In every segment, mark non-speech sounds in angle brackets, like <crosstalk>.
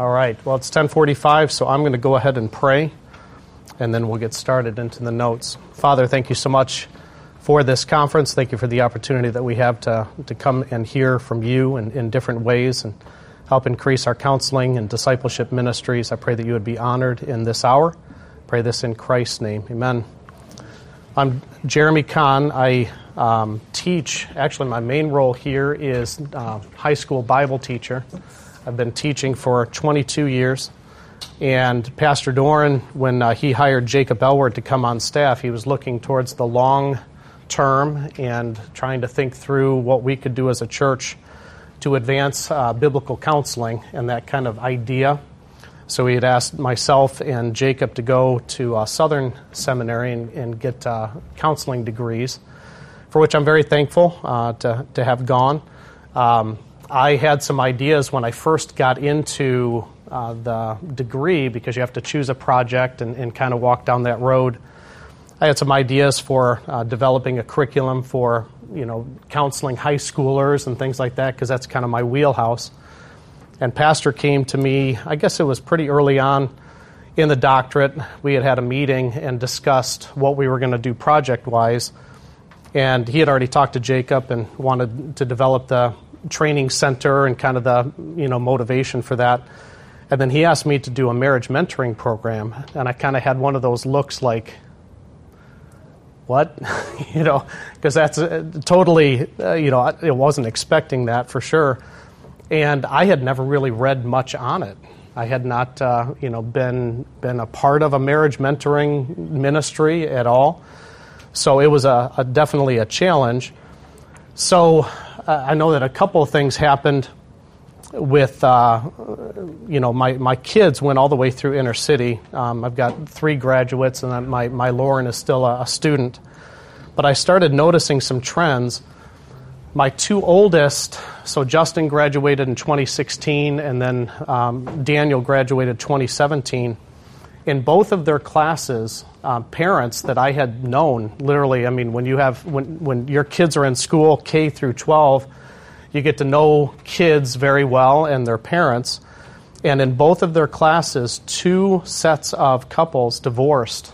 All right. Well, it's 1045, so I'm going to go ahead and pray, and then we'll get started into the notes. Father, thank you so much for this conference. Thank you for the opportunity that we have to, to come and hear from you in, in different ways and help increase our counseling and discipleship ministries. I pray that you would be honored in this hour. Pray this in Christ's name. Amen. I'm Jeremy Kahn. I um, teach, actually, my main role here is uh, high school Bible teacher. I've been teaching for 22 years. And Pastor Doran, when uh, he hired Jacob Elward to come on staff, he was looking towards the long term and trying to think through what we could do as a church to advance uh, biblical counseling and that kind of idea. So he had asked myself and Jacob to go to uh, Southern Seminary and, and get uh, counseling degrees, for which I'm very thankful uh, to, to have gone. Um, I had some ideas when I first got into uh, the degree because you have to choose a project and, and kind of walk down that road I had some ideas for uh, developing a curriculum for you know counseling high schoolers and things like that because that's kind of my wheelhouse. And pastor came to me. I guess it was pretty early on in the doctorate. We had had a meeting and discussed what we were going to do project wise. And he had already talked to Jacob and wanted to develop the training center and kind of the you know motivation for that. And then he asked me to do a marriage mentoring program, and I kind of had one of those looks like, what? <laughs> you know, because that's uh, totally, uh, you know, I wasn't expecting that for sure. And I had never really read much on it. I had not, uh, you know, been been a part of a marriage mentoring ministry at all. So it was a, a definitely a challenge. So I know that a couple of things happened with uh, you know my, my kids went all the way through inner city. Um, I've got three graduates, and my my Lauren is still a, a, student. But I started noticing some trends. My two oldest, so Justin graduated in 2016, and then um, Daniel graduated 2017. In both of their classes, uh, parents that I had known, literally, I mean, when you have when when your kids are in school K through 12 you get to know kids very well and their parents. And in both of their classes, two sets of couples divorced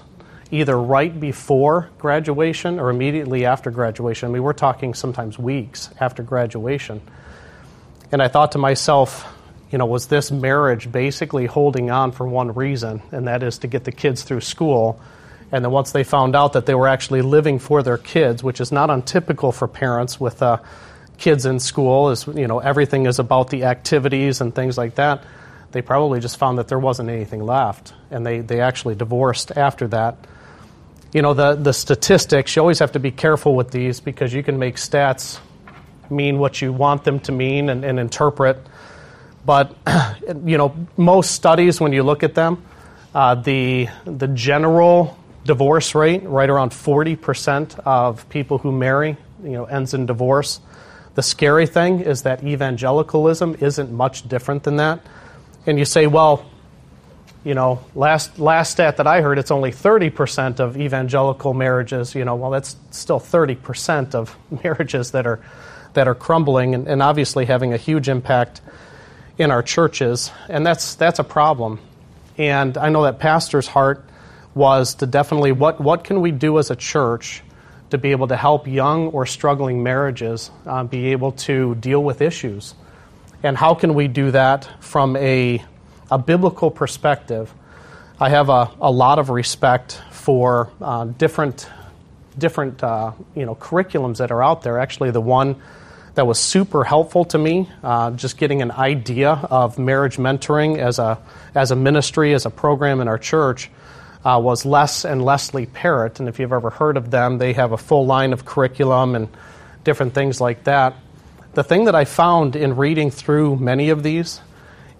either right before graduation or immediately after graduation. I mean, we're talking sometimes weeks after graduation. And I thought to myself, you know, was this marriage basically holding on for one reason, and that is to get the kids through school? And then once they found out that they were actually living for their kids, which is not untypical for parents with a kids in school is you know everything is about the activities and things like that they probably just found that there wasn't anything left and they, they actually divorced after that you know the, the statistics you always have to be careful with these because you can make stats mean what you want them to mean and, and interpret but <clears throat> you know most studies when you look at them uh, the, the general divorce rate right around 40% of people who marry you know ends in divorce the scary thing is that evangelicalism isn't much different than that. And you say, well, you know, last last stat that I heard, it's only 30% of evangelical marriages. You know, well, that's still 30% of <laughs> marriages that are that are crumbling, and, and obviously having a huge impact in our churches, and that's that's a problem. And I know that pastor's heart was to definitely what what can we do as a church to be able to help young or struggling marriages uh, be able to deal with issues. And how can we do that from a, a biblical perspective? I have a, a lot of respect for uh, different, different uh, you know, curriculums that are out there. Actually, the one that was super helpful to me, uh, just getting an idea of marriage mentoring as a, as a ministry, as a program in our church, uh, was Les and Leslie Parrott. And if you've ever heard of them, they have a full line of curriculum and different things like that. The thing that I found in reading through many of these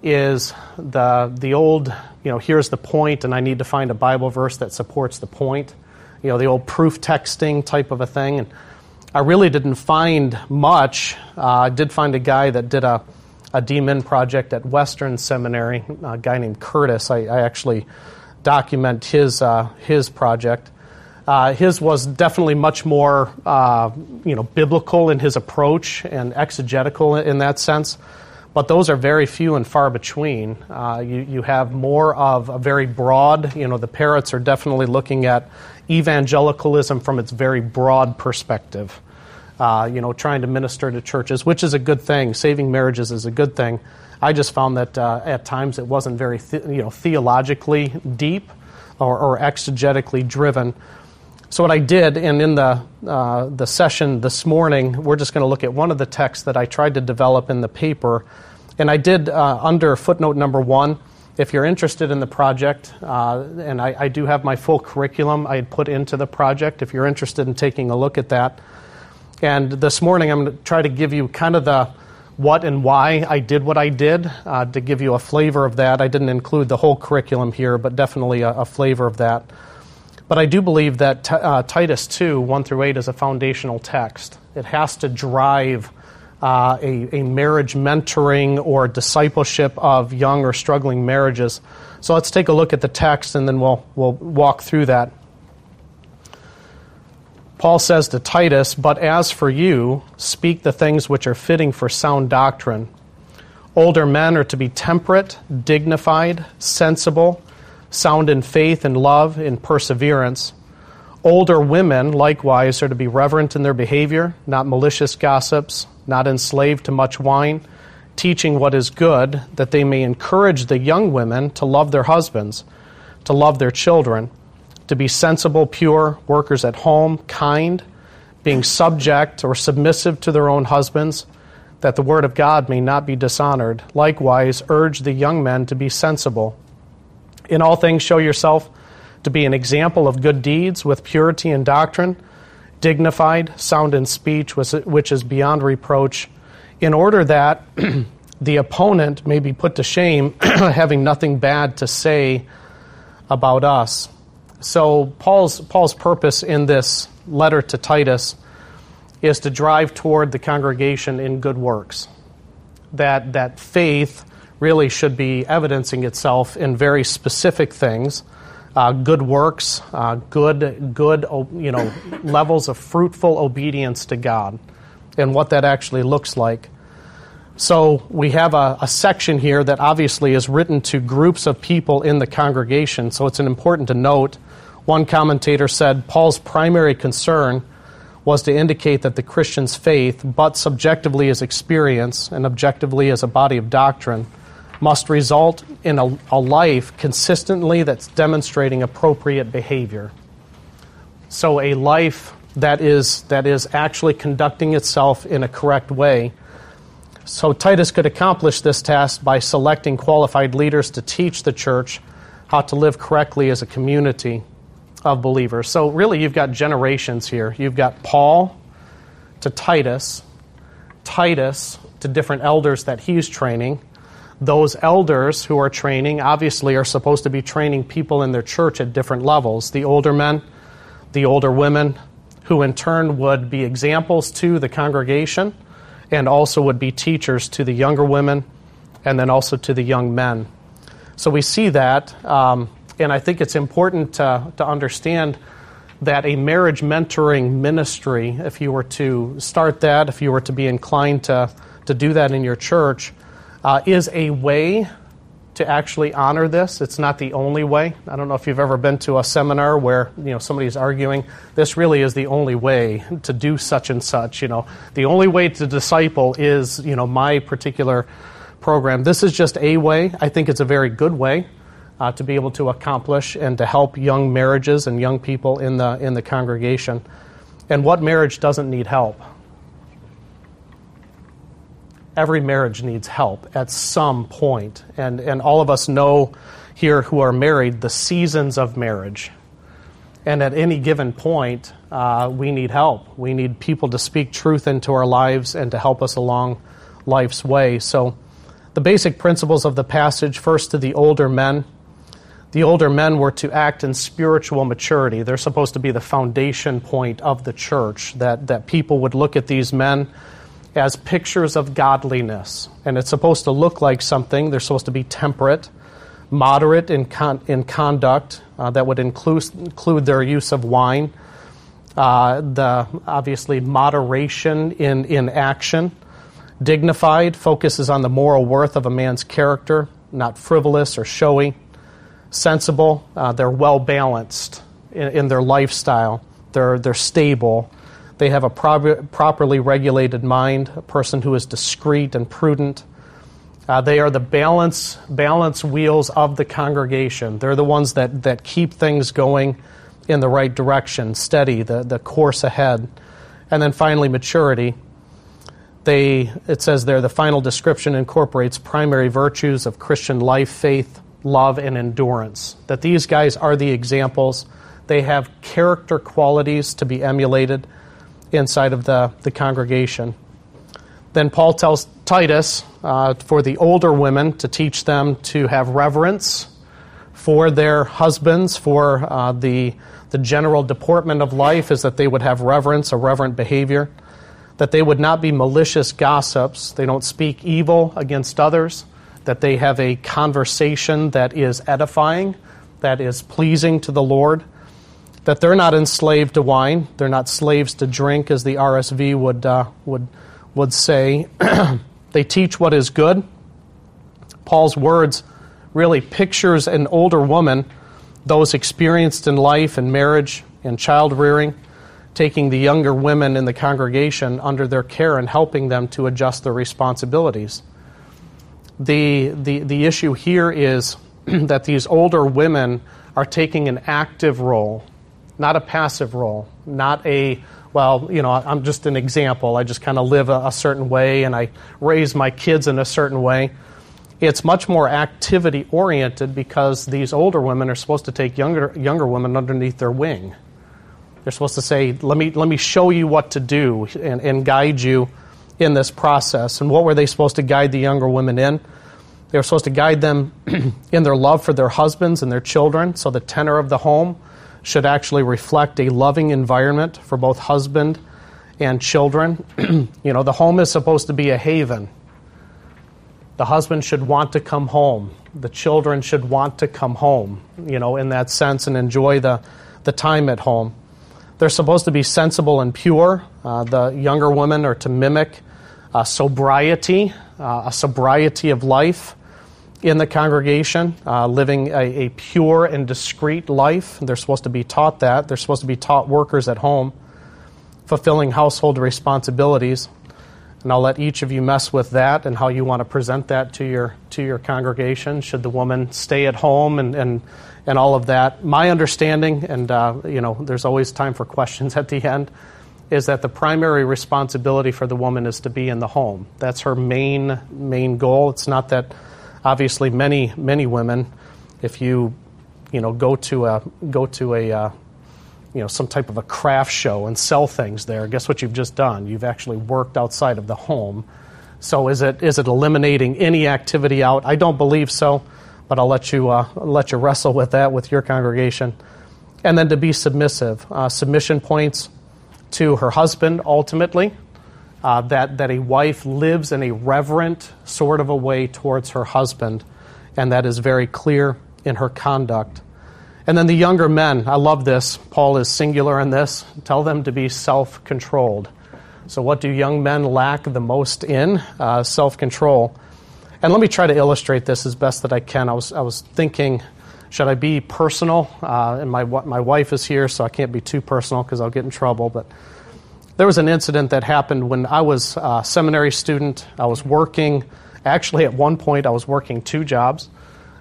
is the, the old, you know, here's the point, and I need to find a Bible verse that supports the point. You know, the old proof texting type of a thing. And I really didn't find much. Uh, I did find a guy that did a, a DMin project at Western Seminary, a guy named Curtis. I, I actually document his, uh, his project. Uh, his was definitely much more, uh, you know, biblical in his approach and exegetical in that sense. but those are very few and far between. Uh, you, you have more of a very broad, you know, the Parrotts are definitely looking at evangelicalism from its very broad perspective. Uh, you know, trying to minister to churches, which is a good thing. Saving marriages is a good thing. I just found that uh, at times it wasn't very, you know, theologically deep or, or exegetically driven. So what I did, and in the uh, the session this morning, we're just going to look at one of the texts that I tried to develop in the paper, and I did uh, under footnote number one. If you're interested in the project, uh, and I, I, do have my full curriculum I had put into the project. If you're interested in taking a look at that, and this morning I'm going to try to give you kind of the what and why I did what I did uh, to give you a flavor of that. I didn't include the whole curriculum here, but definitely a, a flavor of that. But I do believe that t- uh, Titus 2, 1 through 8, is a foundational text. It has to drive uh, a, a marriage mentoring or discipleship of young or struggling marriages. So let's take a look at the text and then we'll, we'll walk through that. Paul says to Titus, But as for you, speak the things which are fitting for sound doctrine. Older men are to be temperate, dignified, sensible sound in faith and love, in perseverance. Older women, likewise, are to be reverent in their behavior, not malicious gossips, not enslaved to much wine, teaching what is good, that they may encourage the young women to love their husbands, to love their children, to be sensible, pure, workers at home, kind, being subject or submissive to their own husbands, that the word of God may not be dishonored. Likewise, urge the young men to be sensible in all things, show yourself to be an example of good deeds with purity and doctrine, dignified, sound in speech, which is beyond reproach, in order that <clears throat> the opponent may be put to shame, <clears throat> having nothing bad to say about us. So, Paul's, Paul's purpose in this letter to Titus is to drive toward the congregation in good works. That, that faith really should be evidencing itself in very specific things. Uh, good works, uh, good, good, you know, <laughs> levels of fruitful obedience to God, and what that actually looks like. So we have a, a, section here that obviously is written to groups of people in the congregation. So it's important to note. One commentator said Paul's primary concern was to indicate that the Christian's faith, but subjectively as experience and objectively as a body of doctrine, must result in a, a life consistently that's demonstrating appropriate behavior. So, a life that is, that is actually conducting itself in a correct way. So, Titus could accomplish this task by selecting qualified leaders to teach the church how to live correctly as a community of believers. So, really, you've got generations here. You've got Paul to Titus, Titus to different elders that he's training, those elders who are training obviously are supposed to be training people in their church at different levels the older men, the older women, who in turn would be examples to the congregation and also would be teachers to the younger women and then also to the young men. So we see that, um, and I think it's important to, to understand that a marriage mentoring ministry, if you were to start that, if you were to be inclined to, to do that in your church, uh, is a way to actually honor this. It's not the only way. I don't know if you've ever been to a seminar where you know somebody's arguing this really is the only way to do such and such. You know, the only way to disciple is you know my particular program. This is just a way. I think it's a very good way uh, to be able to accomplish and to help young marriages and young people in the in the congregation. And what marriage doesn't need help? every marriage needs help at some point. And, and all of us know here who are married the seasons of marriage. And at any given point, uh, we need help. We need people to speak truth into our lives and to help us along life's way. So, the basic principles of the passage first to the older men. The older men were to act in spiritual maturity. They're supposed to be the foundation point of the church, that, that people would look at these men as pictures of godliness. And it's supposed to look like something. They're supposed to be temperate, moderate in, con- in conduct. Uh, that would include, include their use of wine. Uh, the obviously moderation in, in action. dignified, focuses on the moral worth of a man's character, not frivolous or showy, sensible, uh, they're well balanced in, in, their lifestyle, they're, they're stable, they have a prob- properly regulated mind, a person who is discreet and prudent. Uh, they are the balance, balance wheels of the congregation. They're the ones that, that keep things going in the right direction, steady, the, the course ahead. And then finally, maturity. They, it says there, the final description incorporates primary virtues of Christian life, faith, love, and endurance. That these guys are the examples. They have character qualities to be emulated inside of the, the congregation. Then Paul tells Titus uh, for the older women to teach them to have reverence for their husbands, for uh, the, the general deportment of life is that they would have reverence, a reverent behavior, that they would not be malicious gossips, they don't speak evil against others, that they have a conversation that is edifying, that is pleasing to the Lord, that they're not enslaved to wine, they're not slaves to drink, as the RSV would, uh, would, would say. <clears throat> they teach what is good. Paul's words really pictures an older woman, those experienced in life and marriage and child rearing, taking the younger women in the congregation under their care and helping them to adjust their responsibilities. The, the, the issue here is <clears throat> that these older women are taking an active role, not a passive role, not a, well, you know, I'm just an example. I just kind of live a, a certain way and I raise my kids in a certain way. It's much more activity oriented because these older women are supposed to take younger, younger women underneath their wing. They're supposed to say, let me, let me show you what to do and, and guide you in this process. And what were they supposed to guide the younger women in? They were supposed to guide them <clears throat> in their love for their husbands and their children. So the tenor of the home should actually reflect a loving environment for both husband and children. <clears throat> you know, the home is supposed to be a haven. The husband should want to come home. The children should want to come home, you know, in that sense and enjoy the, the time at home. They're supposed to be sensible and pure. Uh, the younger women are to mimic uh, sobriety, uh, a sobriety of life in the congregation, uh, living a, a, pure and discreet life. They're supposed to be taught that. They're supposed to be taught workers at home, fulfilling household responsibilities. And I'll let each of you mess with that and how you want to present that to your to your congregation. Should the woman stay at home and, and and all of that. My understanding, and uh, you know, there's always time for questions <laughs> at the end, is that the primary responsibility for the woman is to be in the home. That's her main main goal. It's not that obviously many many women, if you you know go to a go to a uh, you know some type of a craft show and sell things there, guess what you've just done? You've actually worked outside of the home. So is it is it eliminating any activity out? I don't believe so but I'll let you uh, let you wrestle with that with your congregation. And then to be submissive, uh, submission points to her husband ultimately. Uh, that that a wife lives in a reverent sort of a way towards her husband, and that is very clear in her conduct. And then the younger men, I love this. Paul is singular in this. Tell them to be self controlled. So, what do young men lack the most in? Uh, self control. And let me try to illustrate this as best that I can. I was, I was thinking, should I be personal? Uh, and my, my wife is here, so I can't be too personal because I'll get in trouble. But there was an incident that happened when I was a seminary student. I was working, actually, at one point, I was working two jobs,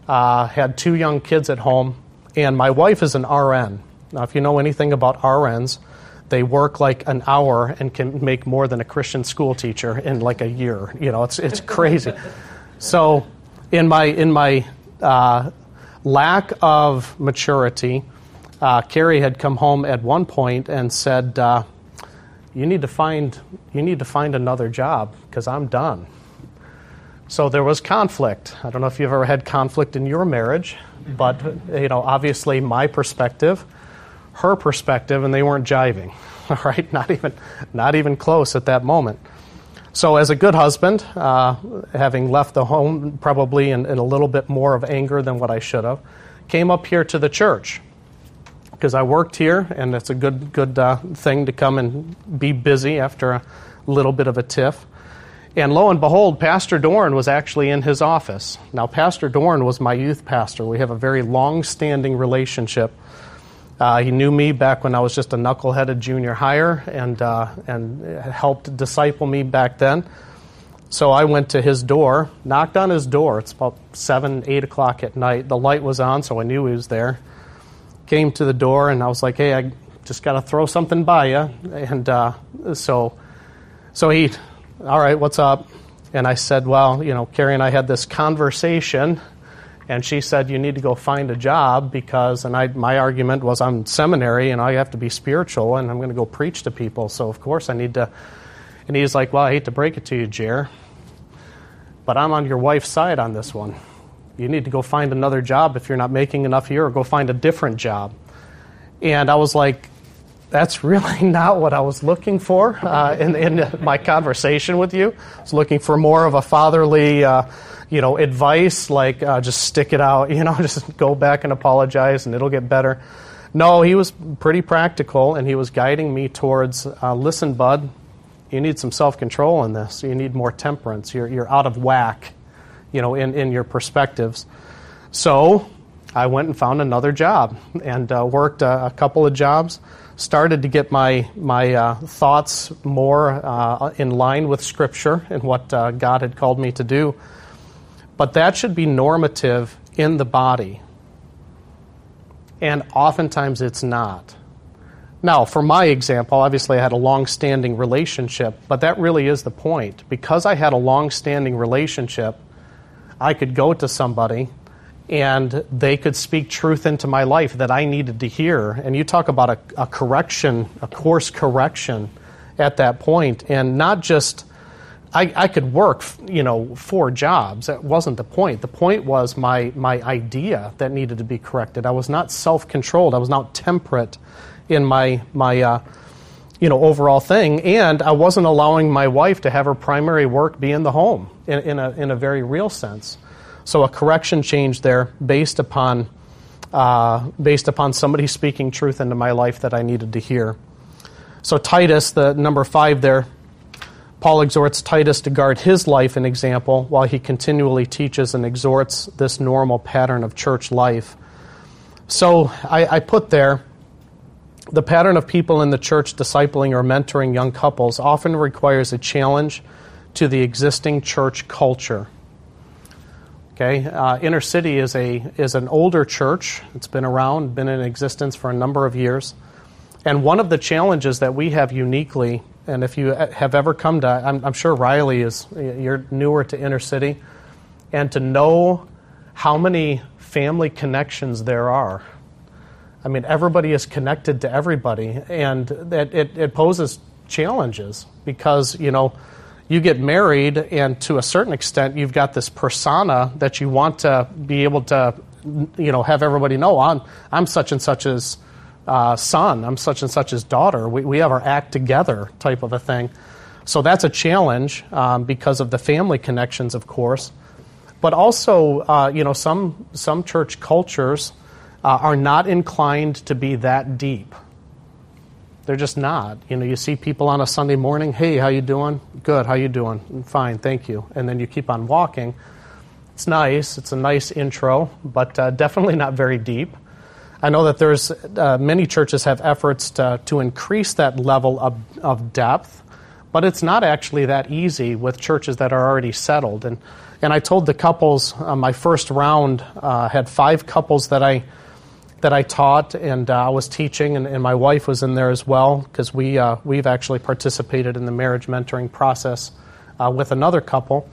uh, had two young kids at home, and my wife is an RN. Now, if you know anything about RNs, they work like an hour and can make more than a Christian school teacher in like a year. You know, it's, it's crazy. <laughs> So, in my in my uh, lack of maturity, uh, Carrie had come home at one point and said, uh, "You need to find you need to find another job because I'm done." So there was conflict. I don't know if you've ever had conflict in your marriage, but you know, obviously my perspective, her perspective, and they weren't jiving. <laughs> All right, not even not even close at that moment. So, as a good husband, uh, having left the home probably in, in, a little bit more of anger than what I should have, came up here to the church because I worked here, and it's a good good uh, thing to come and be busy after a little bit of a tiff. And lo and behold, Pastor Doran was actually in his office. Now, Pastor Doran was my youth pastor. We have a very long standing relationship. Uh, he knew me back when I was just a knuckleheaded junior higher and, uh, and helped disciple me back then. So I went to his door, knocked on his door. It's about 7, 8 o'clock at night. The light was on, so I knew he was there. Came to the door, and I was like, hey, I just got to throw something by you. And uh, so, so he, all right, what's up? And I said, well, you know, Carrie and I had this conversation, and she said, you need to go find a job because, and I, my argument was I'm seminary and I have to be spiritual and I'm going to go preach to people. So, of course, I need to. And he's like, well, I hate to break it to you, Jer, but I'm on your wife's side on this one. You need to go find another job if you're not making enough here, or go find a different job. And I was like, that's really <laughs> not what I was looking for uh, in, in, my conversation with you. I was looking for more of a fatherly, uh, you know, advice, like uh, just stick it out, <laughs> you know, just go back and apologize and it'll get better. No, he was pretty practical and he was guiding me towards uh, listen, bud, you need some self control in this. You need more temperance. You're, you're out of whack, you know, in, in your perspectives. So I went and found another job and uh, worked a, a, couple of jobs. Started to get my my uh, thoughts more uh, in line with Scripture and what uh, God had called me to do. But that should be normative in the body, and oftentimes it's not. Now, for my example, obviously I had a long standing relationship, but that really is the point. Because I had a long standing relationship, I could go to somebody and they could speak truth into my life that I needed to hear. And you talk about a, a correction, a course correction at that point, and not just. I, I, could work, you know, four jobs. That wasn't the point. The point was my my idea that needed to be corrected. I was not self controlled. I was not temperate in my my uh, you know overall thing, and I wasn't allowing my wife to have her primary work be in the home in, in a in a very real sense. So a correction change there based upon uh, based upon somebody speaking truth into my life that I needed to hear. So Titus, the number five there, Paul exhorts Titus to guard his life and example while he continually teaches and exhorts this normal pattern of church life. So I, I put there the pattern of people in the church discipling or mentoring young couples often requires a challenge to the existing church culture. Okay, uh, Inner City is a is an older church. It's been around, been in existence for a number of years, and one of the challenges that we have uniquely, and if you have ever come to, I'm, I'm sure Riley is, you're newer to Inner City, and to know how many family connections there are. I mean, everybody is connected to everybody, and it, it, it poses challenges because, you know, you get married, and to a certain extent, you've got this persona that you want to be able to, you know, have everybody know I'm, I'm such and such as uh, son, I'm such and such's daughter. We, we have our act together type of a thing. So that's a challenge um, because of the family connections, of course. But also, uh, you know, some, some church cultures uh, are not inclined to be that deep. They're just not. You know, you see people on a Sunday morning, "Hey, how you doing? Good. How you doing? Fine, thank you." And then you keep on walking. It's nice. It's a nice intro, but uh, definitely not very deep. I know that there's uh, many churches have efforts to, to increase that level of, of depth, but it's not actually that easy with churches that are already settled. And and I told the couples uh, my first round uh, had five couples that I that I taught and uh, I was teaching, and, and, my wife was in there as well because we uh, we've actually participated in the marriage mentoring process uh, with another couple.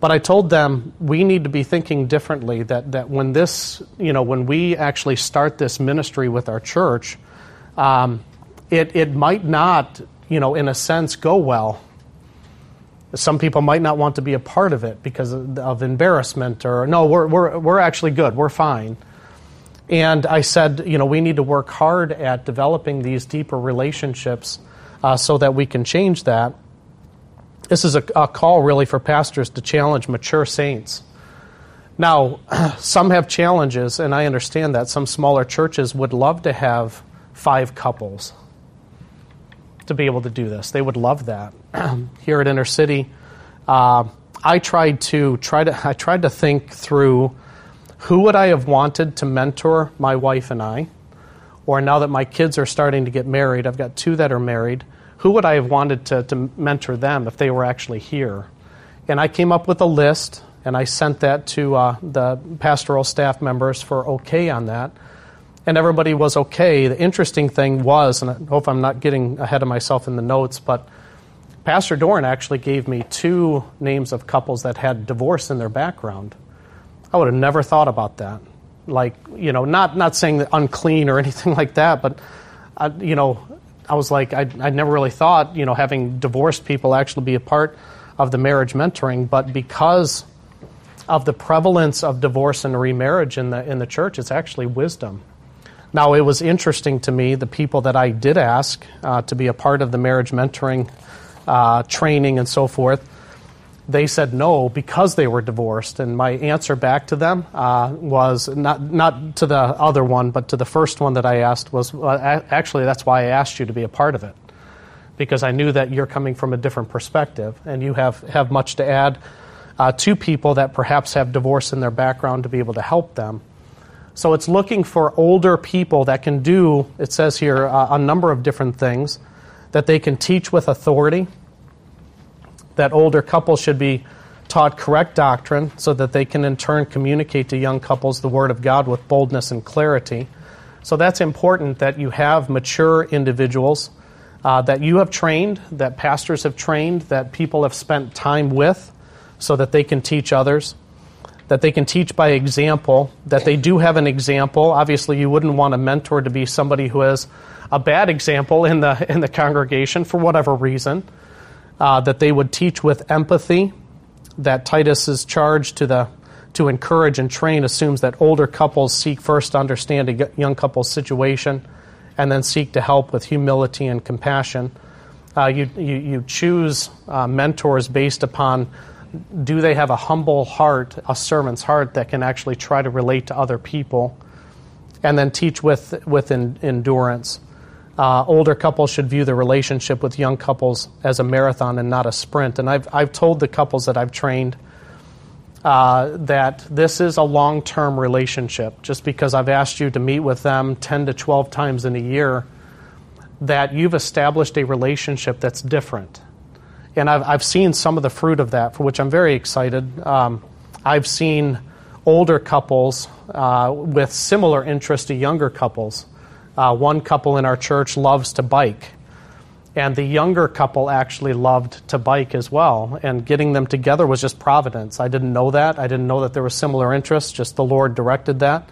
But I told them we need to be thinking differently. That that when this you know when we actually start this ministry with our church, um, it it might not you know in a sense go well. Some people might not want to be a part of it because of, of embarrassment or no, we're we're we're actually good, we're fine. And I said, you know, we need to work hard at developing these deeper relationships uh, so that we can change that. This is a, a, call really for pastors to challenge mature saints. Now, <clears throat> some have challenges, and I understand that. Some smaller churches would love to have five couples to be able to do this. They would love that. <clears throat> Here at Inner City, uh, I tried to try to I tried to think through who would I have wanted to mentor my wife and I, or now that my kids are starting to get married, I've got two that are married. Who would I have wanted to, to mentor them if they were actually here? And I came up with a list, and I sent that to uh, the pastoral staff members for okay on that. And everybody was okay. The interesting thing was, and I hope I'm not getting ahead of myself in the notes, but Pastor Doran actually gave me two names of couples that had divorce in their background. I would have never thought about that. Like, you know, not, not saying that unclean or <laughs> anything like that, but, uh, you know, I was like, I, I never really thought, you know, having divorced people actually be a part of the marriage mentoring, but because of the prevalence of divorce and remarriage in the, in the church, it's actually wisdom. Now, it was interesting to me, the people that I did ask uh, to be a part of the marriage mentoring uh, training and so forth, they said no because they were divorced. And my answer back to them uh, was not, not to the other one, but to the first one that I asked was actually, that's why I asked you to be a part of it. Because I knew that you're coming from a different perspective and you have, have much to add uh, to people that perhaps have divorce in their background to be able to help them. So it's looking for older people that can do, it says here, uh, a number of different things, that they can teach with authority that older couples should be taught correct doctrine so that they can in turn communicate to young couples the Word of God with boldness and clarity. So that's important that you have mature individuals uh, that you have trained, that pastors have trained, that people have spent time with so that they can teach others, that they can teach by example, that they do have an example. Obviously, you wouldn't want a mentor to be somebody who has a bad example in the, in the congregation for whatever reason uh, that they would teach with empathy. That Titus's charge to the to encourage and train assumes that older couples seek first to understand a young couple's situation, and then seek to help with humility and compassion. Uh, you, you, you choose uh, mentors based upon do they have a humble heart, a servant's heart that can actually try to relate to other people, and then teach with with in, endurance. Uh, older couples should view the relationship with young couples as a marathon and not a sprint. And I've, I've told the couples that I've trained uh, that this is a long term relationship. Just because I've asked you to meet with them 10 to 12 times in a year, that you've established a relationship that's different. And I've, I've seen some of the fruit of that, for which I'm very excited. Um, I've seen older couples uh, with similar interests to younger couples uh, one couple in our church loves to bike, and the younger couple actually loved to bike as well. And getting them together was just providence. I didn't know that. I didn't know that there was similar interests, just the Lord directed that.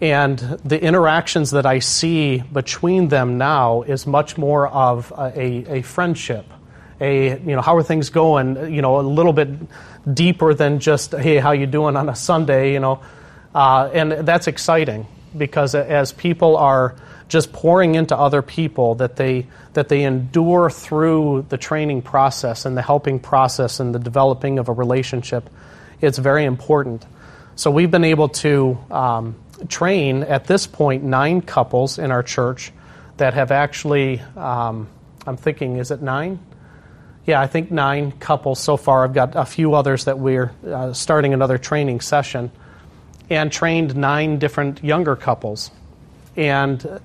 And the interactions that I see between them now is much more of a, a, friendship. A, you know, how are things going? You know, a little bit deeper than just, hey, how you doing on a Sunday, you know. Uh, and that's exciting because as people are just pouring into other people that they that they endure through the training process and the helping process and the developing of a relationship it's very important. So we've been able to um, train at this point nine couples in our church that have actually um, i'm thinking is it nine? Yeah i think nine couples so far. I've got a few others that we're uh, starting another training session and trained nine different younger couples. And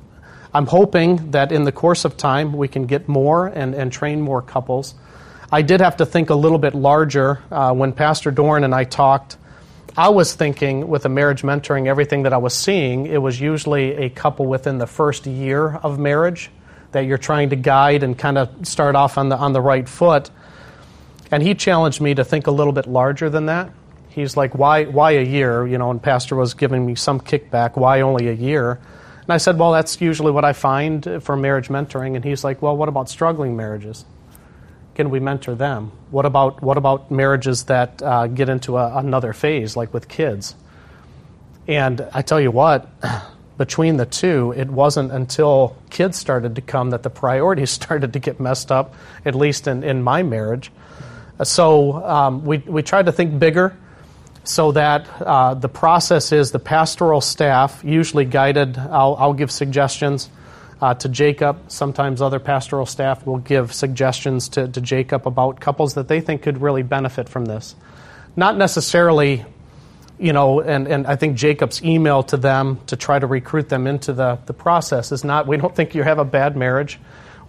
I'm hoping that in the course of time we can get more and, and train more couples. I did have to think a little bit larger uh, when Pastor Doran and I talked. I was thinking with a marriage mentoring, everything that I was seeing, it was usually a couple within the first year of marriage that you're trying to guide and kind of start off on the, on the right foot. And he challenged me to think a little bit larger than that he's like, why, why a year? You know, and Pastor was giving me some kickback. Why only a year? And I said, well, that's usually what I find for marriage mentoring. And he's like, well, what about struggling marriages? Can we mentor them? What about what about marriages that uh, get into a, another phase, like with kids? And I tell you what, <clears throat> between the two, it wasn't until kids started to come that the priorities <laughs> started to get messed up, at least in, in my marriage. So um, we, we tried to think bigger so that uh, the process is the pastoral staff, usually guided, I'll, I'll, give suggestions, uh, to Jacob. Sometimes other pastoral staff will give suggestions to, to Jacob about couples that they think could really benefit from this. Not necessarily, you know, and, and I think Jacob's email to them to try to recruit them into the, the process is not, we don't think you have a bad marriage.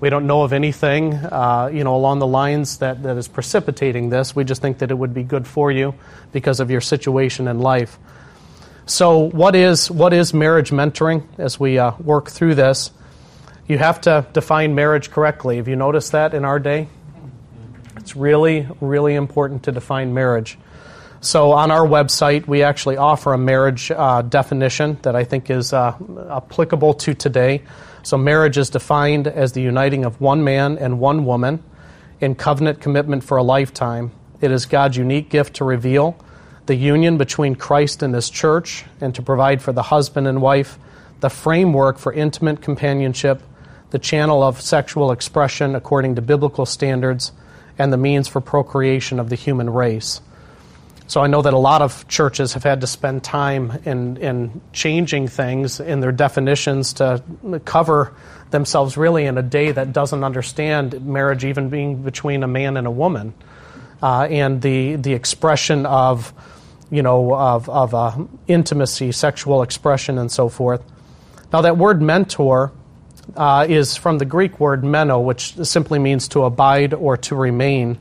We don't know of anything, uh, you know, along the lines that, that is precipitating this. We just think that it would be good for you because of your situation in life. So, what is what is marriage mentoring? As we uh, work through this, you have to define marriage correctly. Have you noticed that in our day? It's really, really important to define marriage. So, on our website, we actually offer a marriage uh, definition that I think is uh, applicable to today. So, marriage is defined as the uniting of one man and one woman in covenant commitment for a lifetime. It is God's unique gift to reveal the union between Christ and His church and to provide for the husband and wife the framework for intimate companionship, the channel of sexual expression according to biblical standards, and the means for procreation of the human race. So I know that a lot of churches have had to spend time in, in changing things in their definitions to cover themselves really in a day that doesn't understand marriage even being between a man and a woman. Uh, and the, the expression of, you know, of, of uh, intimacy, sexual expression, and so forth. Now, that word mentor uh, is from the Greek word meno, which simply means to abide or to remain.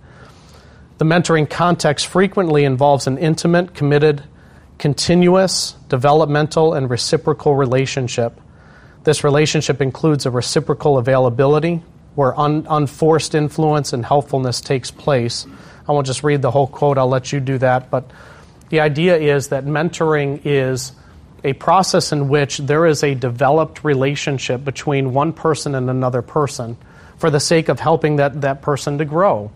The mentoring context frequently involves an intimate, committed, continuous, developmental, and reciprocal relationship. This relationship includes a reciprocal availability where un- unforced influence and helpfulness takes place. I won't just read the whole quote, I'll let you do that. But the idea is that mentoring is a process in which there is a developed relationship between one person and another person for the sake of helping that, that person to grow.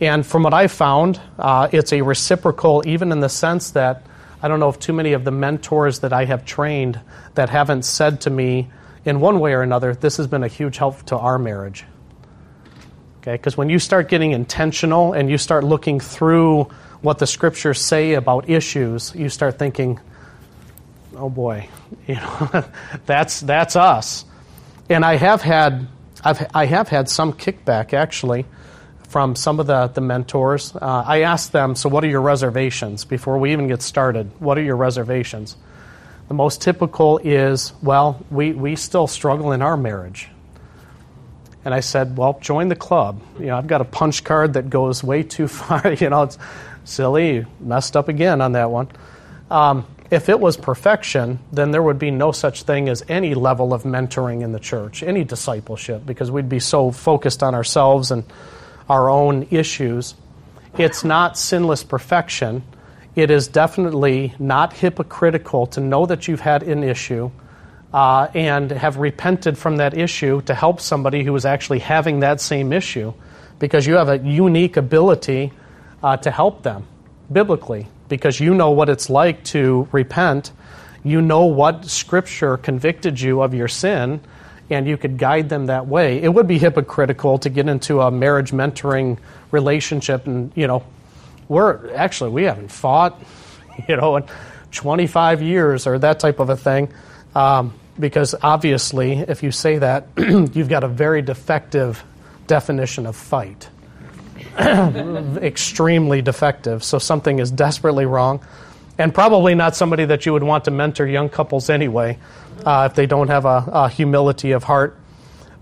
And from what I've found, uh, it's a reciprocal, even in the sense that I don't know if too many of the mentors that I have trained that haven't said to me in one way or another, this has been a huge help to our marriage. Okay, because when you start getting intentional and you start looking through what the scriptures say about issues, you start thinking, oh boy, <laughs> you know, that's that's us. And I have had I've I have had some kickback actually from some of the, the mentors. Uh, I asked them, So, what are your reservations before we even get started? What are your reservations? The most typical is, Well, we, we still struggle in our marriage. And I said, Well, join the club. You know, I've got a punch card that goes way too <laughs> far. you know, it's silly. Messed up again on that one. Um, if it was perfection, then there would be no such thing as any level of mentoring in the church, any discipleship, because we'd be so focused on ourselves and our own issues. It's not sinless perfection. It is definitely not hypocritical to know that you've had an issue uh, and have repented from that issue to help somebody who is actually having that same issue because you have a unique ability uh, to help them biblically because you know what it's like to repent. You know what Scripture convicted you of your sin and you could guide them that way. It would be hypocritical to get into a marriage mentoring relationship and, you know, we're actually, we haven't fought, <laughs> you know, in 25 years or that type of a thing. Um, because obviously, if you say that, <clears throat> you've got a very defective definition of fight. <clears throat> Extremely defective. So something is desperately wrong. And probably not somebody that you would want to mentor young couples anyway uh, if they don't have a, a, humility of heart.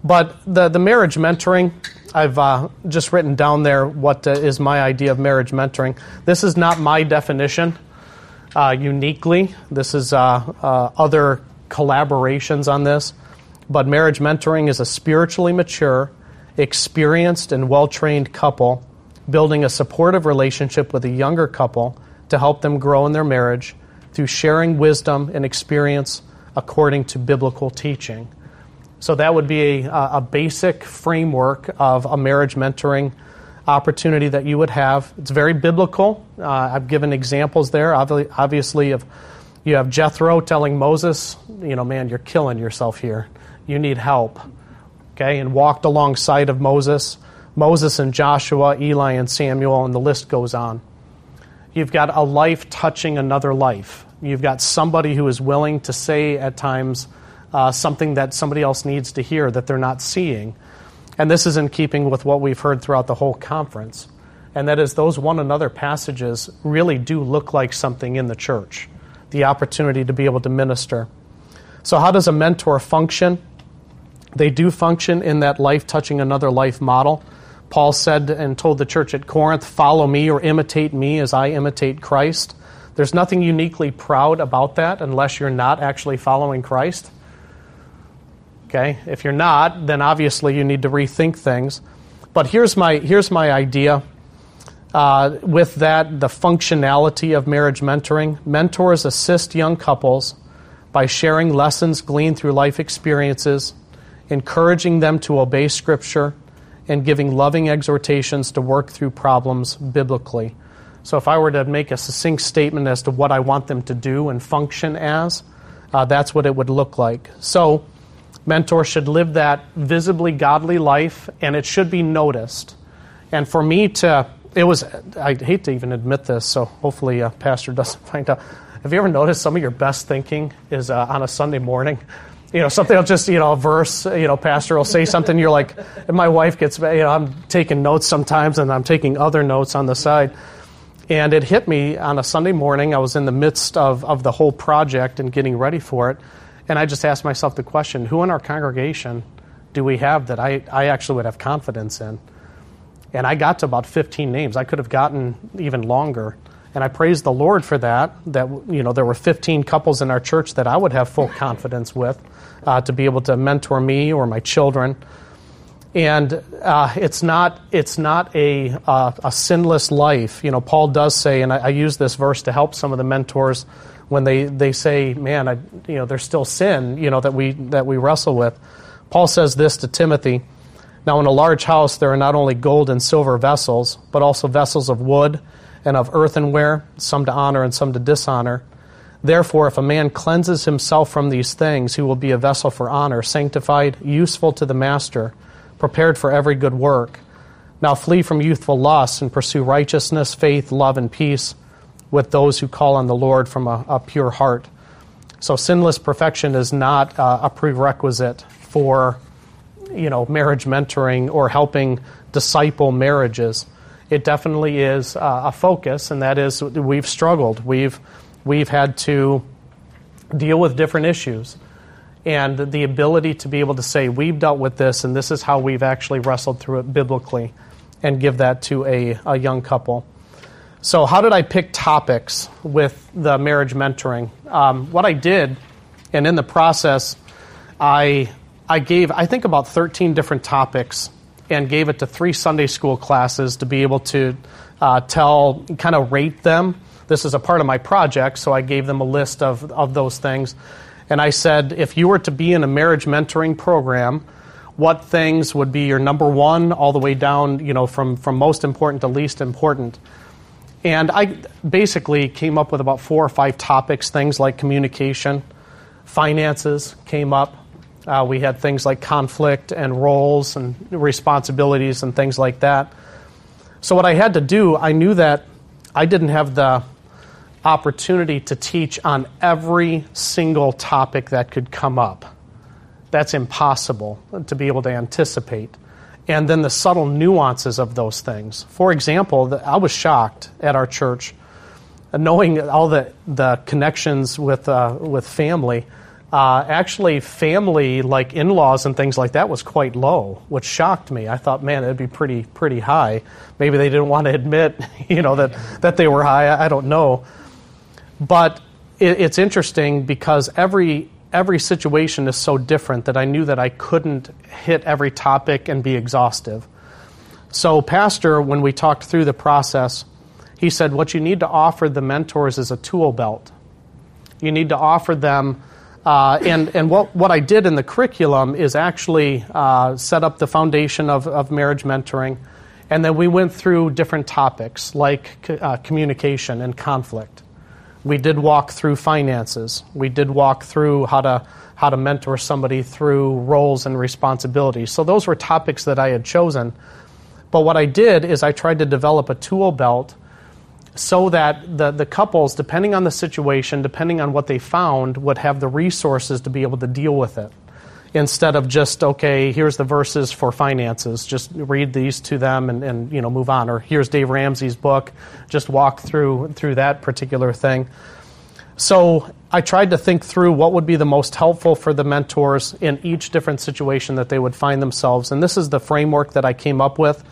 But the, the marriage mentoring, I've uh, just written down there what uh, is my idea of marriage mentoring. This is not my definition uh, uniquely, this is uh, uh, other collaborations on this. But marriage mentoring is a spiritually mature, experienced, and well trained couple building a supportive relationship with a younger couple to help them grow in their marriage through sharing wisdom and experience according to biblical teaching. So that would be a, a basic framework of a marriage mentoring opportunity that you would have. It's very biblical. Uh, I've given examples there, obviously, of you have Jethro telling Moses, you know, man, you're killing yourself here. You need help. Okay, and walked alongside of Moses. Moses and Joshua, Eli and Samuel, and the list goes on. You've got a life touching another life. You've got somebody who is willing to say at times, uh, something that somebody else needs to hear that they're not seeing. And this is in keeping with what we've heard throughout the whole conference. And that is, those one another passages really do look like something in the church the opportunity to be able to minister. So, how does a mentor function? They do function in that life touching another life model. Paul said and told the church at Corinth, Follow me or imitate me as I imitate Christ. There's nothing uniquely proud about that unless you're not actually following Christ. Okay? If you're not, then obviously you need to rethink things. But here's my, here's my idea. Uh, with that, the functionality of marriage mentoring. Mentors assist young couples by sharing lessons gleaned through life experiences, encouraging them to obey Scripture, and giving loving exhortations to work through problems biblically. So, if I were to make a succinct statement as to what I want them to do and function as, uh, that's what it would look like. So, mentors should live that visibly godly life, and it should be noticed. And for me to, it was, I hate to even admit this, so hopefully a pastor <laughs> doesn't find out. Have you ever noticed some of your best thinking is uh, on a Sunday morning? you know, something will just, you know, a verse, you know, pastor will say something, you're like, and <laughs> my wife gets, you know, I'm taking notes sometimes and I'm taking other notes on the side. And it hit me on a Sunday morning. I was in the midst of, of the whole project and getting ready for it. And I just asked myself the question who in our congregation do we have that I, I actually would have confidence in? And I got to about 15 names. I could have gotten even longer. And I praise the Lord for that, that, you know, there were 15 couples in our church that I would have full confidence with uh, to be able to mentor me or my children. And uh, it's not, it's not a, uh, a sinless life. You know, Paul does say, and I, I, use this verse to help some of the mentors when they, they say, man, I, you know, there's still sin, you know, that we, that we wrestle with. Paul says this to Timothy, Now in a large house there are not only gold and silver vessels, but also vessels of wood and of earthenware, some to honor and some to dishonor. Therefore, if a man cleanses himself from these things, he will be a vessel for honor, sanctified, useful to the master, prepared for every good work. Now flee from youthful lusts and pursue righteousness, faith, love, and peace with those who call on the Lord from a, a pure heart. So, sinless perfection is not uh, a prerequisite for, you know, marriage mentoring or helping disciple marriages it definitely is uh, a focus, and that is we've struggled. We've, we've had to deal with different issues. And the ability to be able to say, we've dealt with this, and this is how we've actually wrestled through it biblically, and give that to a, a young couple. So, how did I pick topics with the marriage mentoring? Um, what I did, and in the process, I, I gave, I think, about 13 different topics and gave it to three Sunday school classes to be able to uh, tell, kind of rate them. This is a part of my project, so I gave them a list of, of those things. And I said, if you were to be in a marriage mentoring program, what things would be your number one all the way down, you know, from, from most important to least important? And I basically came up with about four or five topics, things like communication, finances came up, uh, we had things like conflict and roles and responsibilities and things like that. So, what I had to do, I knew that I didn't have the opportunity to teach on every single topic that could come up. That's impossible to be able to anticipate. And then the subtle nuances of those things. For example, I was shocked at our church, knowing all the, the connections with, uh, with family uh, actually, family, like in laws and things like that, was quite low, which shocked me. I thought, man, it'd be pretty, pretty high. Maybe they didn't want to admit, <laughs> you know, that, that they were high. I, I don't know. But it, it's interesting because every, every situation is so different that I knew that I couldn't hit every topic and be exhaustive. So, Pastor, when we talked through the process, he said, What you need to offer the mentors is a tool belt. You need to offer them uh, and and what, what I did in the curriculum is actually uh, set up the foundation of, of marriage mentoring. And then we went through different topics like uh, communication and conflict. We did walk through finances. We did walk through how to, how to mentor somebody through roles and responsibilities. So those were topics that I had chosen. But what I did is I tried to develop a tool belt so that the, the couples, depending on the situation, depending on what they found, would have the resources to be able to deal with it. Instead of just, okay, here's the verses for finances, just read these to them and, and you know move on. Or here's Dave Ramsey's book, just walk through through that particular thing. So I tried to think through what would be the most helpful for the mentors in each different situation that they would find themselves. And this is the framework that I came up with.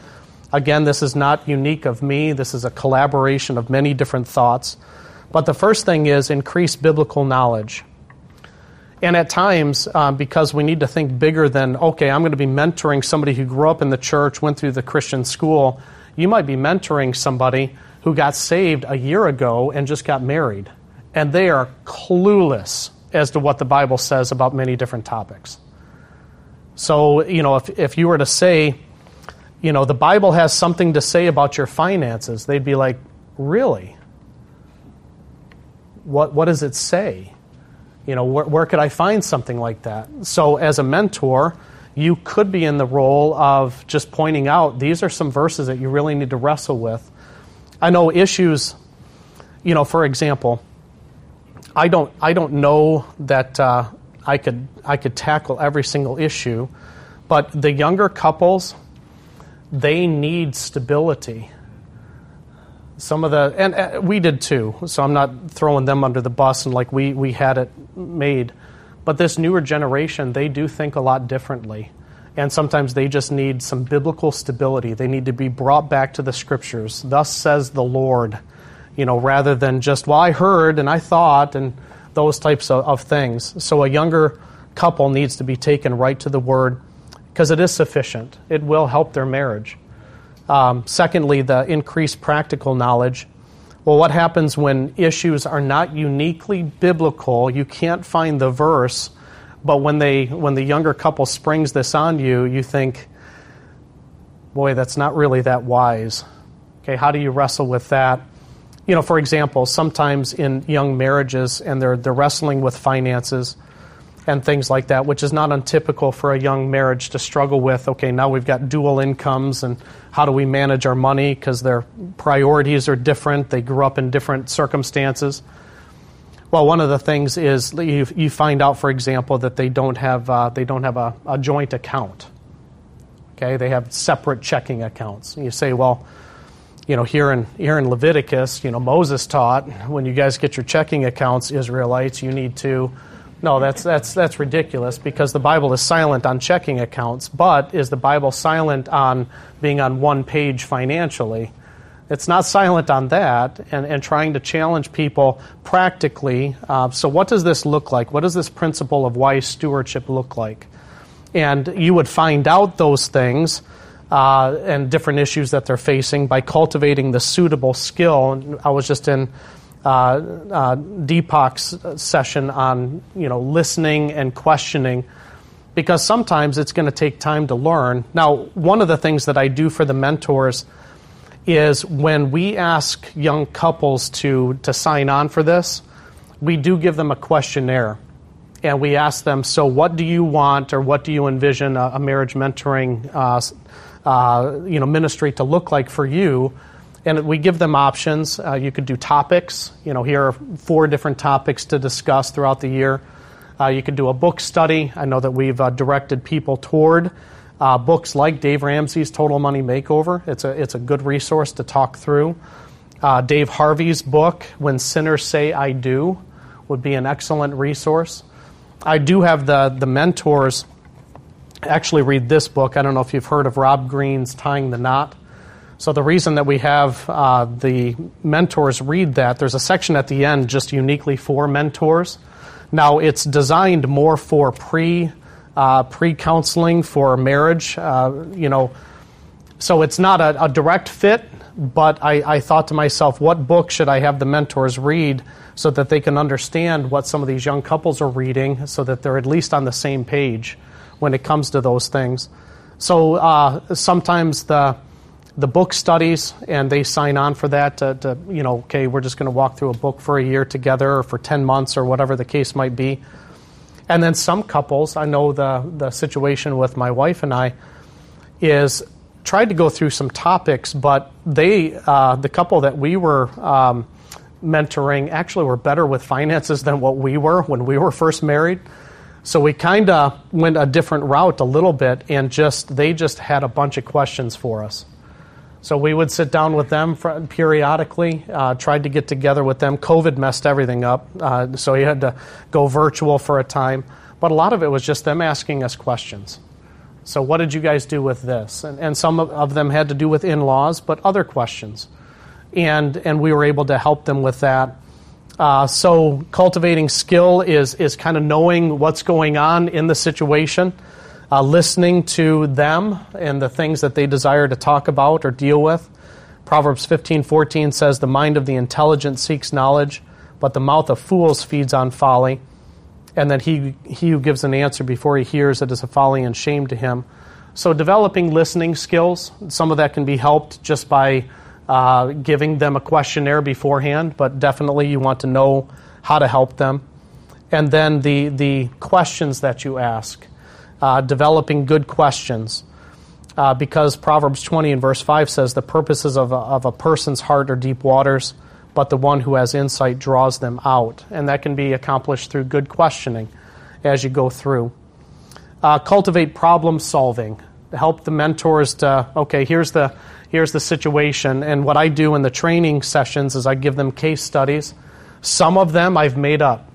Again, this is not unique of me, this is a collaboration of many different thoughts. But the first thing is increase biblical knowledge. And at times, um, because we need to think bigger than, okay, I'm going to be mentoring somebody who grew up in the church, went through the Christian school, you might be mentoring somebody who got saved a year ago and just got married and they are clueless as to what the Bible says about many different topics. So, you know, if, if you were to say, you know, the Bible has something to say about your finances, they'd be like, really? What, what does it say? You know, where, where could I find something like that? So, as a mentor, you could be in the role of just pointing out these are some verses that you really need to wrestle with. I know issues, you know, for example, I don't, I don't know that uh, I, could, I could tackle every single issue, but the younger couples, they need stability. Some of the, and uh, we did too, so I'm not throwing them under the bus and like we, we had it made. But this newer generation, they do think a lot differently. And sometimes they just need some biblical stability. They need to be brought back to the scriptures. Thus says the Lord you know, rather than just, well, I heard and I thought and those types of, of things. So a younger couple needs to be taken right to the Word because it is sufficient. It will help their marriage. Um, secondly, the increased practical knowledge. Well, what happens when issues are not uniquely biblical? You can't find the verse, but when they when the younger couple springs this on you, you think, boy, that's not really that wise. Okay, how do you wrestle with that? you know, for example, sometimes in young marriages and they're, they're wrestling with finances and things like that, which is not untypical for a young marriage to struggle with. Okay, now we've got dual incomes and how do we manage our money because their priorities are different. They grew up in different circumstances. Well, one of the things is you, you find out, for example, that they don't have, uh, they don't have a, a joint account. Okay, they have separate checking accounts. And you say, well, you know, here in here in Leviticus, you know, Moses taught when you guys get your checking accounts, Israelites, you need to. No, that's that's that's ridiculous because the Bible is silent on checking accounts. But is the Bible silent on being on one page financially? It's not silent on that, and, and trying to challenge people practically. Uh, so, what does this look like? What does this principle of wise stewardship look like? And you would find out those things uh, and different issues that they're facing by cultivating the suitable skill. I was just in uh, uh, Deepak's session on you know listening and questioning because sometimes it's going to take time to learn. Now, one of the things that I do for the mentors is when we ask young couples to to sign on for this, we do give them a questionnaire. And we ask them, so what do you want or what do you envision a, a marriage mentoring uh, uh, you know, ministry to look like for you. And we give them options. Uh, you could do topics. You know, here are four different topics to discuss throughout the year. Uh, you could do a book study. I know that we've uh, directed people toward uh, books like Dave Ramsey's Total Money Makeover. It's a, it's a good resource to talk through. Uh, Dave Harvey's book, When Sinners Say I Do, would be an excellent resource. I do have the, the mentors actually read this book. I don't know if you've heard of Rob Green's Tying the Knot. So, the reason that we have uh, the mentors read that, there's a section at the end just uniquely for mentors. Now, it's designed more for pre uh, pre counseling for marriage. Uh, you know, so it's not a, a direct fit. But I, I thought to myself, what book should I have the mentors read so that they can understand what some of these young couples are reading, so that they're at least on the same page when it comes to those things. So uh, sometimes the the book studies and they sign on for that to, to you know okay we're just going to walk through a book for a year together or for 10 months or whatever the case might be and then some couples i know the the situation with my wife and i is tried to go through some topics, but they, uh, the couple that we were um, mentoring, actually were better with finances than what we were when we were first married. So we kind of went a different route a little bit, and just they just had a bunch of questions for us. So we would sit down with them periodically, uh, tried to get together with them. COVID messed everything up, uh, so you had to go virtual for a time. But a lot of it was just them asking us questions. So, what did you guys do with this? And, and some of them had to do with in laws, but other questions. And, and we were able to help them with that. Uh, so, cultivating skill is, is kind of knowing what's going on in the situation, uh, listening to them and the things that they desire to talk about or deal with. Proverbs 15:14 says, "The mind of the intelligent seeks knowledge, but the mouth of fools feeds on folly." and that he, he who gives an answer before he hears it is a folly and shame to him. So, developing listening skills, some of that can be helped just by uh, giving them a questionnaire beforehand, but definitely you want to know how to help them. And then the, the questions that you ask, uh, developing good questions. Uh, because Proverbs 20 and verse 5 says, The purposes of a, of a person's heart are deep waters but the one who has insight draws them out. And that can be accomplished through good questioning as you go through. Uh, cultivate problem solving. Help the mentors to, okay, here's the, here's the situation. And what I do in the training sessions is I give them case studies. Some of them I've made up.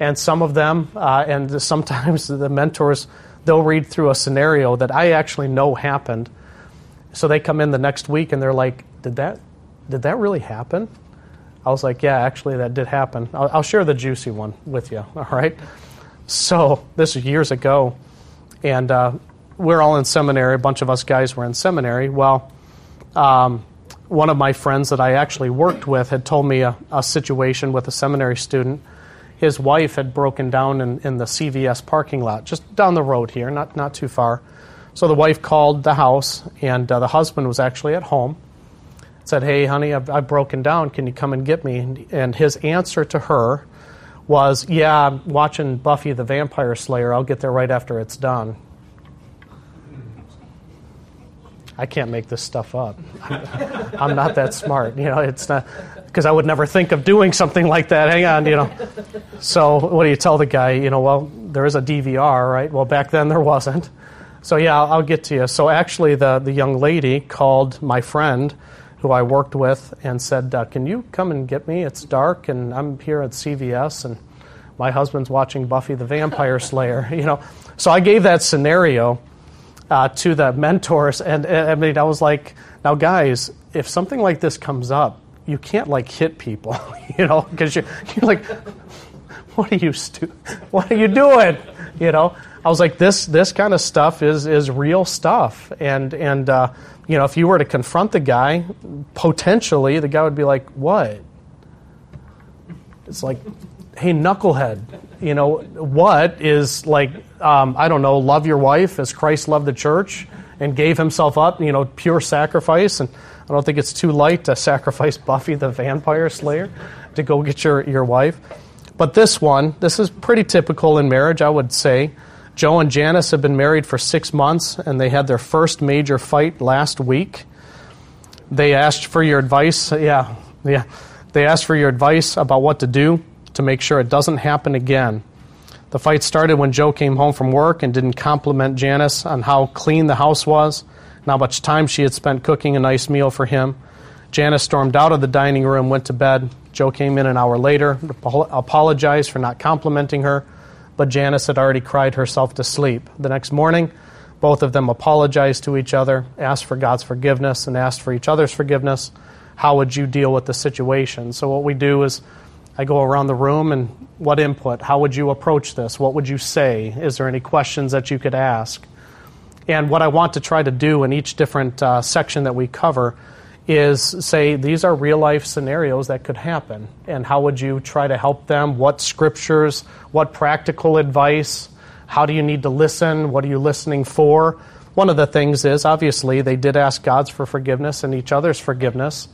And some of them, uh, and <laughs> sometimes the mentors, they'll read through a scenario that I actually know happened. So they come in the next week and they're like, did that did that really happen? I was like, yeah, actually, that did happen. I'll, I'll share the juicy one with you, <laughs> all right? So, this is years ago, and uh, we're all in seminary. A bunch of us guys were in seminary. Well, um, one of my friends that I actually worked with had told me a, a, situation with a seminary student. His wife had broken down in, in the CVS parking lot, just down the road here, not, not too far. So the wife called the house, and uh, the husband was actually at home said, Hey, honey, I've, I've broken down. Can you come and get me? And his answer to her was, Yeah, I'm watching Buffy the Vampire Slayer. I'll get there right after it's done. I can't make this stuff up. I'm not that smart. You know, it's not because I would never think of doing something like that. Hang on, you know. So, what do you tell the guy? You know, well, there is a DVR, right? Well, back then there wasn't. So, yeah, I'll, I'll get to you. So, actually, the, the young lady called my friend who I worked with and said, uh, Can you come and get me? It's dark and I'm here at CVS and my husband's watching Buffy the Vampire Slayer. <laughs> You know, so I gave that scenario uh, to the mentors, and, and I mean, I was like, "Now, guys, if something like this comes up, you can't like hit people, <laughs> you know, because you're, you're like, what are you stu- What are you doing? You know." I was like, "This this kind of stuff is is real stuff," and and uh, you know, if you were to confront the guy, potentially the guy would be like, What? It's like, Hey, knucklehead, you know, what is like, um, I don't know, love your wife as Christ loved the church and gave himself up, you know, pure sacrifice. And I don't think it's too light to <laughs> sacrifice Buffy the vampire slayer to go get your, your wife. But this one, this is pretty typical in marriage, I would say. Joe and Janice have been married for six months, and they had their first major fight last week. They asked for your advice. Yeah, yeah. They asked for your advice about what to do to make sure it doesn't happen again. The fight started when Joe came home from work and didn't compliment Janice on how clean the house was and how much time she had spent cooking a nice meal for him. Janice stormed out of the dining room, went to bed. Joe came in an hour later, apologized for not complimenting her, but Janice had already cried herself to sleep. The next morning, both of them apologized to each other, asked for God's forgiveness, and asked for each other's forgiveness. How would you deal with the situation? So, what we do is I go around the room and what input? How would you approach this? What would you say? Is there any questions that you could ask? And what I want to try to do in each different uh, section that we cover is say these are real life scenarios that could happen and how would you try to help them what scriptures what practical advice how do you need to listen what are you listening for one of the things is obviously they did ask god's for forgiveness and each other's forgiveness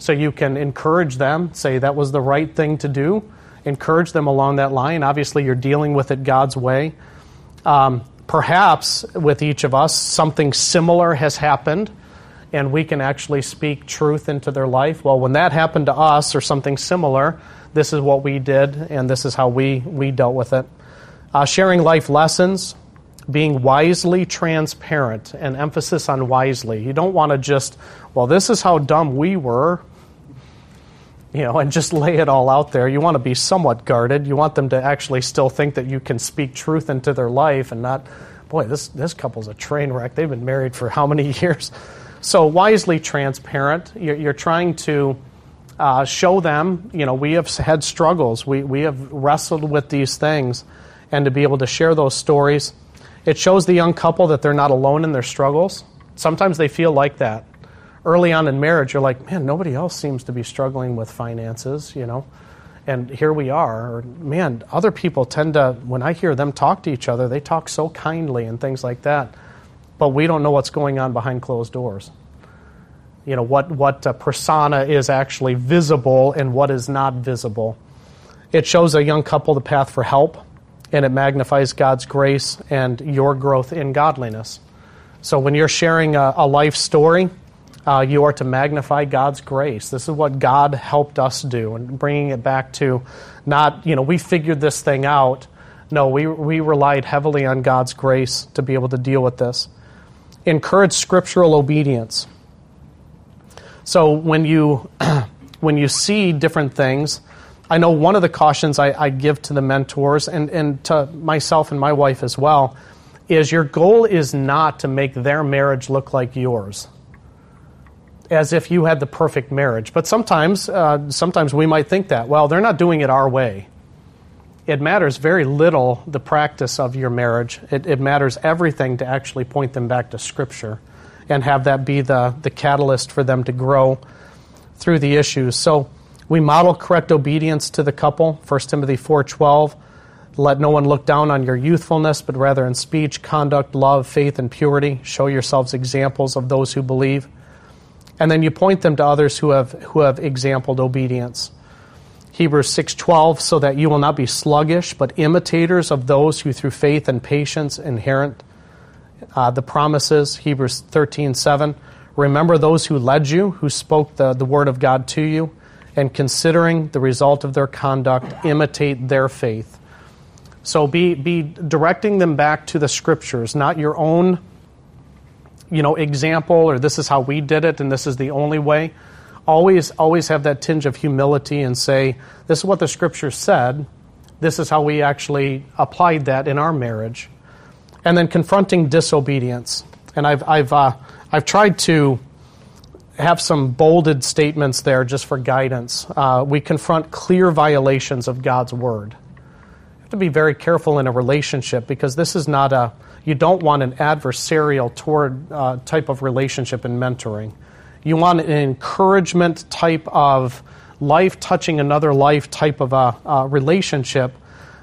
so you can encourage them say that was the right thing to do encourage them along that line obviously you're dealing with it god's way um, perhaps with each of us, something similar has happened and we can actually speak truth into their life. Well, when that happened to us or something similar, this is what we did and this is how we, we dealt with it. Uh, sharing life lessons, being wisely transparent, and emphasis on wisely. You don't want to just, well, this is how dumb we were, you know, and just lay it all out there. You want to be somewhat guarded. You want them to actually still think that you can speak truth into their life and not, boy, this, this couple's a train wreck. They've been married for how many <laughs> years? So, wisely transparent. You're, you're trying to uh, show them, you know, we have had struggles, we, we have wrestled with these things, and to be able to share those stories. It shows the young couple that they're not alone in their struggles. Sometimes they feel like that. Early on in marriage, you're like, man, nobody else seems to be struggling with finances, you know, and here we are. Or, man, other people tend to, when I hear them talk to each other, they talk so kindly and things like that, but we don't know what's going on behind closed doors you know, what, what persona is actually visible and what is not visible. It shows a young couple the path for help, and it magnifies God's grace and your growth in godliness. So when you're sharing a, a life story, uh, you are to magnify God's grace. This is what God helped us do, and bringing it back to not, you know, we figured this thing out. No, we, we relied heavily on God's grace to be able to deal with this. Encourage scriptural obedience. So when you <clears throat> when you see different things, I know one of the cautions I, I give to the mentors and, and to myself and my wife as well is your goal is not to make their marriage look like yours as if you had the perfect marriage. But sometimes, uh, sometimes we might think that. Well, they're not doing it our way. It matters very little the practice of your marriage. It, it matters everything to actually point them back to Scripture and have that be the, the catalyst for them to grow through the issues. So we model correct obedience to the couple. 1 Timothy 4:12, let no one look down on your youthfulness, but rather in speech, conduct, love, faith, and purity. Show yourselves examples of those who believe. And then you point them to others who have who have exampled obedience. Hebrews 6:12 so that you will not be sluggish but imitators of those who through faith and patience inherit uh, the promises, Hebrews 13:7 Remember those who led you, who spoke the, the word of God to you, and considering the result of their conduct, imitate their faith. So be, be directing them back to the scriptures, not your own you know, example or this is how we did it and this is the only way. Always, always have that tinge of humility and say, this is what the scripture said. This is how we actually applied that in our marriage and then confronting disobedience. And I've, I've, uh, I've tried to have some bolded statements there just for guidance. Uh, we confront clear violations of God's word. You have to be very careful in a relationship because this is not a, you don't want an adversarial toward uh, type of relationship in mentoring. You want an encouragement type of life touching another life type of a, a relationship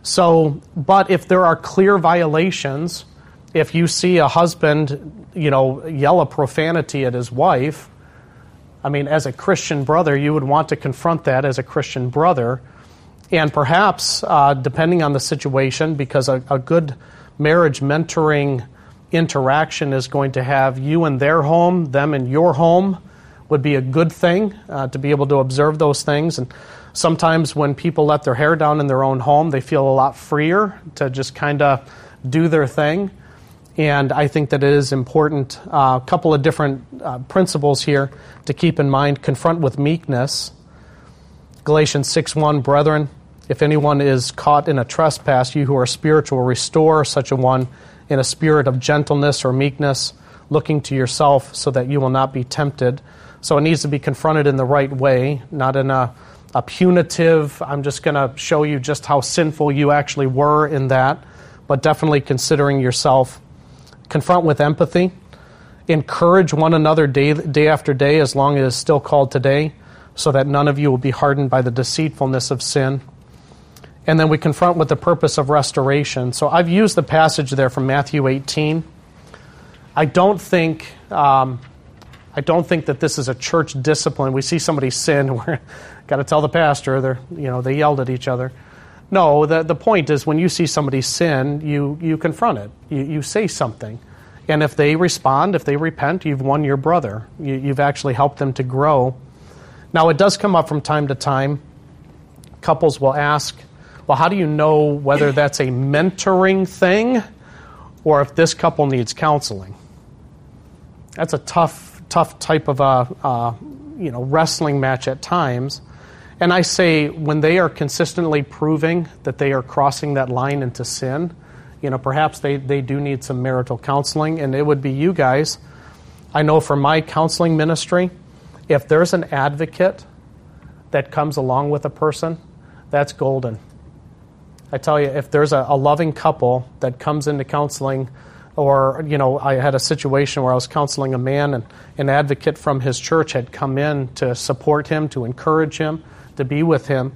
so, but if there are clear violations, if you see a husband, you know, yell a profanity at his wife, I mean, as a Christian brother, you would want to confront that as a Christian brother. And perhaps, uh, depending on the situation, because a, a, good marriage mentoring interaction is going to have you in their home, them in your home, would be a good thing uh, to be able to observe those things. And Sometimes when people let their hair down in their own home, they feel a lot freer to just kind of do their thing. And I think that it is important. A uh, couple of different uh, principles here to keep in mind. Confront with meekness. Galatians 6 1, brethren, if anyone is caught in a trespass, you who are spiritual, restore such a one in a spirit of gentleness or meekness, looking to yourself so that you will not be tempted. So it needs to be confronted in the right way, not in a a punitive, I'm just going to show you just how sinful you actually were in that, but definitely considering yourself. Confront with empathy. Encourage one another day, day after day as long as it is still called today, so that none of you will be hardened by the deceitfulness of sin. And then we confront with the purpose of restoration. So I've used the passage there from Matthew 18. I don't think. Um, I don't think that this is a church discipline. We see somebody sin, <laughs> we're got to tell the pastor. They're, you know, they yelled at each other. No, the, the point is when you see somebody sin, you, you confront it. You, you say something. And if they respond, if they repent, you've won your brother. You, you've actually helped them to grow. Now, it does come up from time to time. Couples will ask, well, how do you know whether that's a mentoring thing or if this couple needs counseling? That's a tough, tough type of a, you know, wrestling match at times. And I say when they are consistently proving that they are crossing that line into sin, you know, perhaps they, they do need some marital counseling, and it would be you guys. I know from my counseling ministry, if there's an advocate that comes along with a person, that's golden. I tell you, if there's a, a loving couple that comes into counseling, or, you know, I had a situation where I was counseling a man, and an advocate from his church had come in to support him, to encourage him to be with him.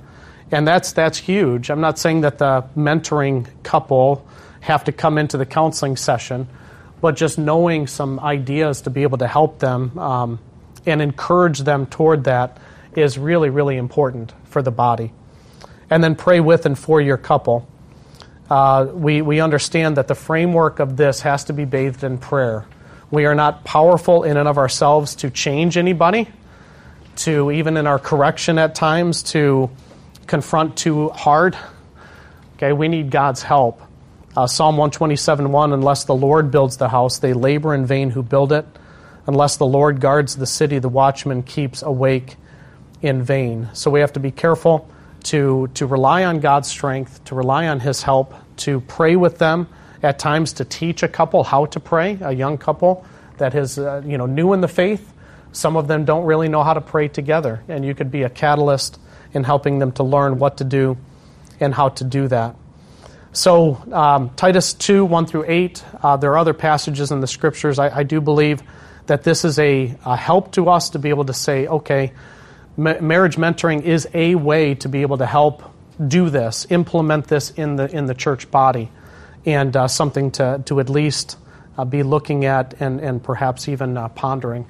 And that's, that's huge. I'm not saying that the mentoring couple have to come into the counseling session, but just knowing some ideas to be able to help them um, and encourage them toward that is really, really important for the body. And then pray with and for your couple. Uh, we, we understand that the framework of this has to be bathed in prayer. We are not powerful in and of ourselves to change anybody to even in our correction at times to confront too hard. Okay, we need God's help. Uh, Psalm 127 1 Unless the Lord builds the house, they labor in vain who build it. Unless the Lord guards the city, the watchman keeps awake in vain. So we have to be careful to, to rely on God's strength, to rely on His help, to pray with them, at times to teach a couple how to pray, a young couple that is uh, you know, new in the faith some of them don't really know how to pray together, and you could be a catalyst in helping them to learn what to do and how to do that. So, um, Titus 2 1 through 8, uh, there are other passages in the scriptures. I, I do believe that this is a, a, help to us to be able to say, okay, ma- marriage mentoring is a way to be able to help do this, implement this in the, in the church body, and uh, something to, to at least uh, be looking at and, and perhaps even uh, pondering.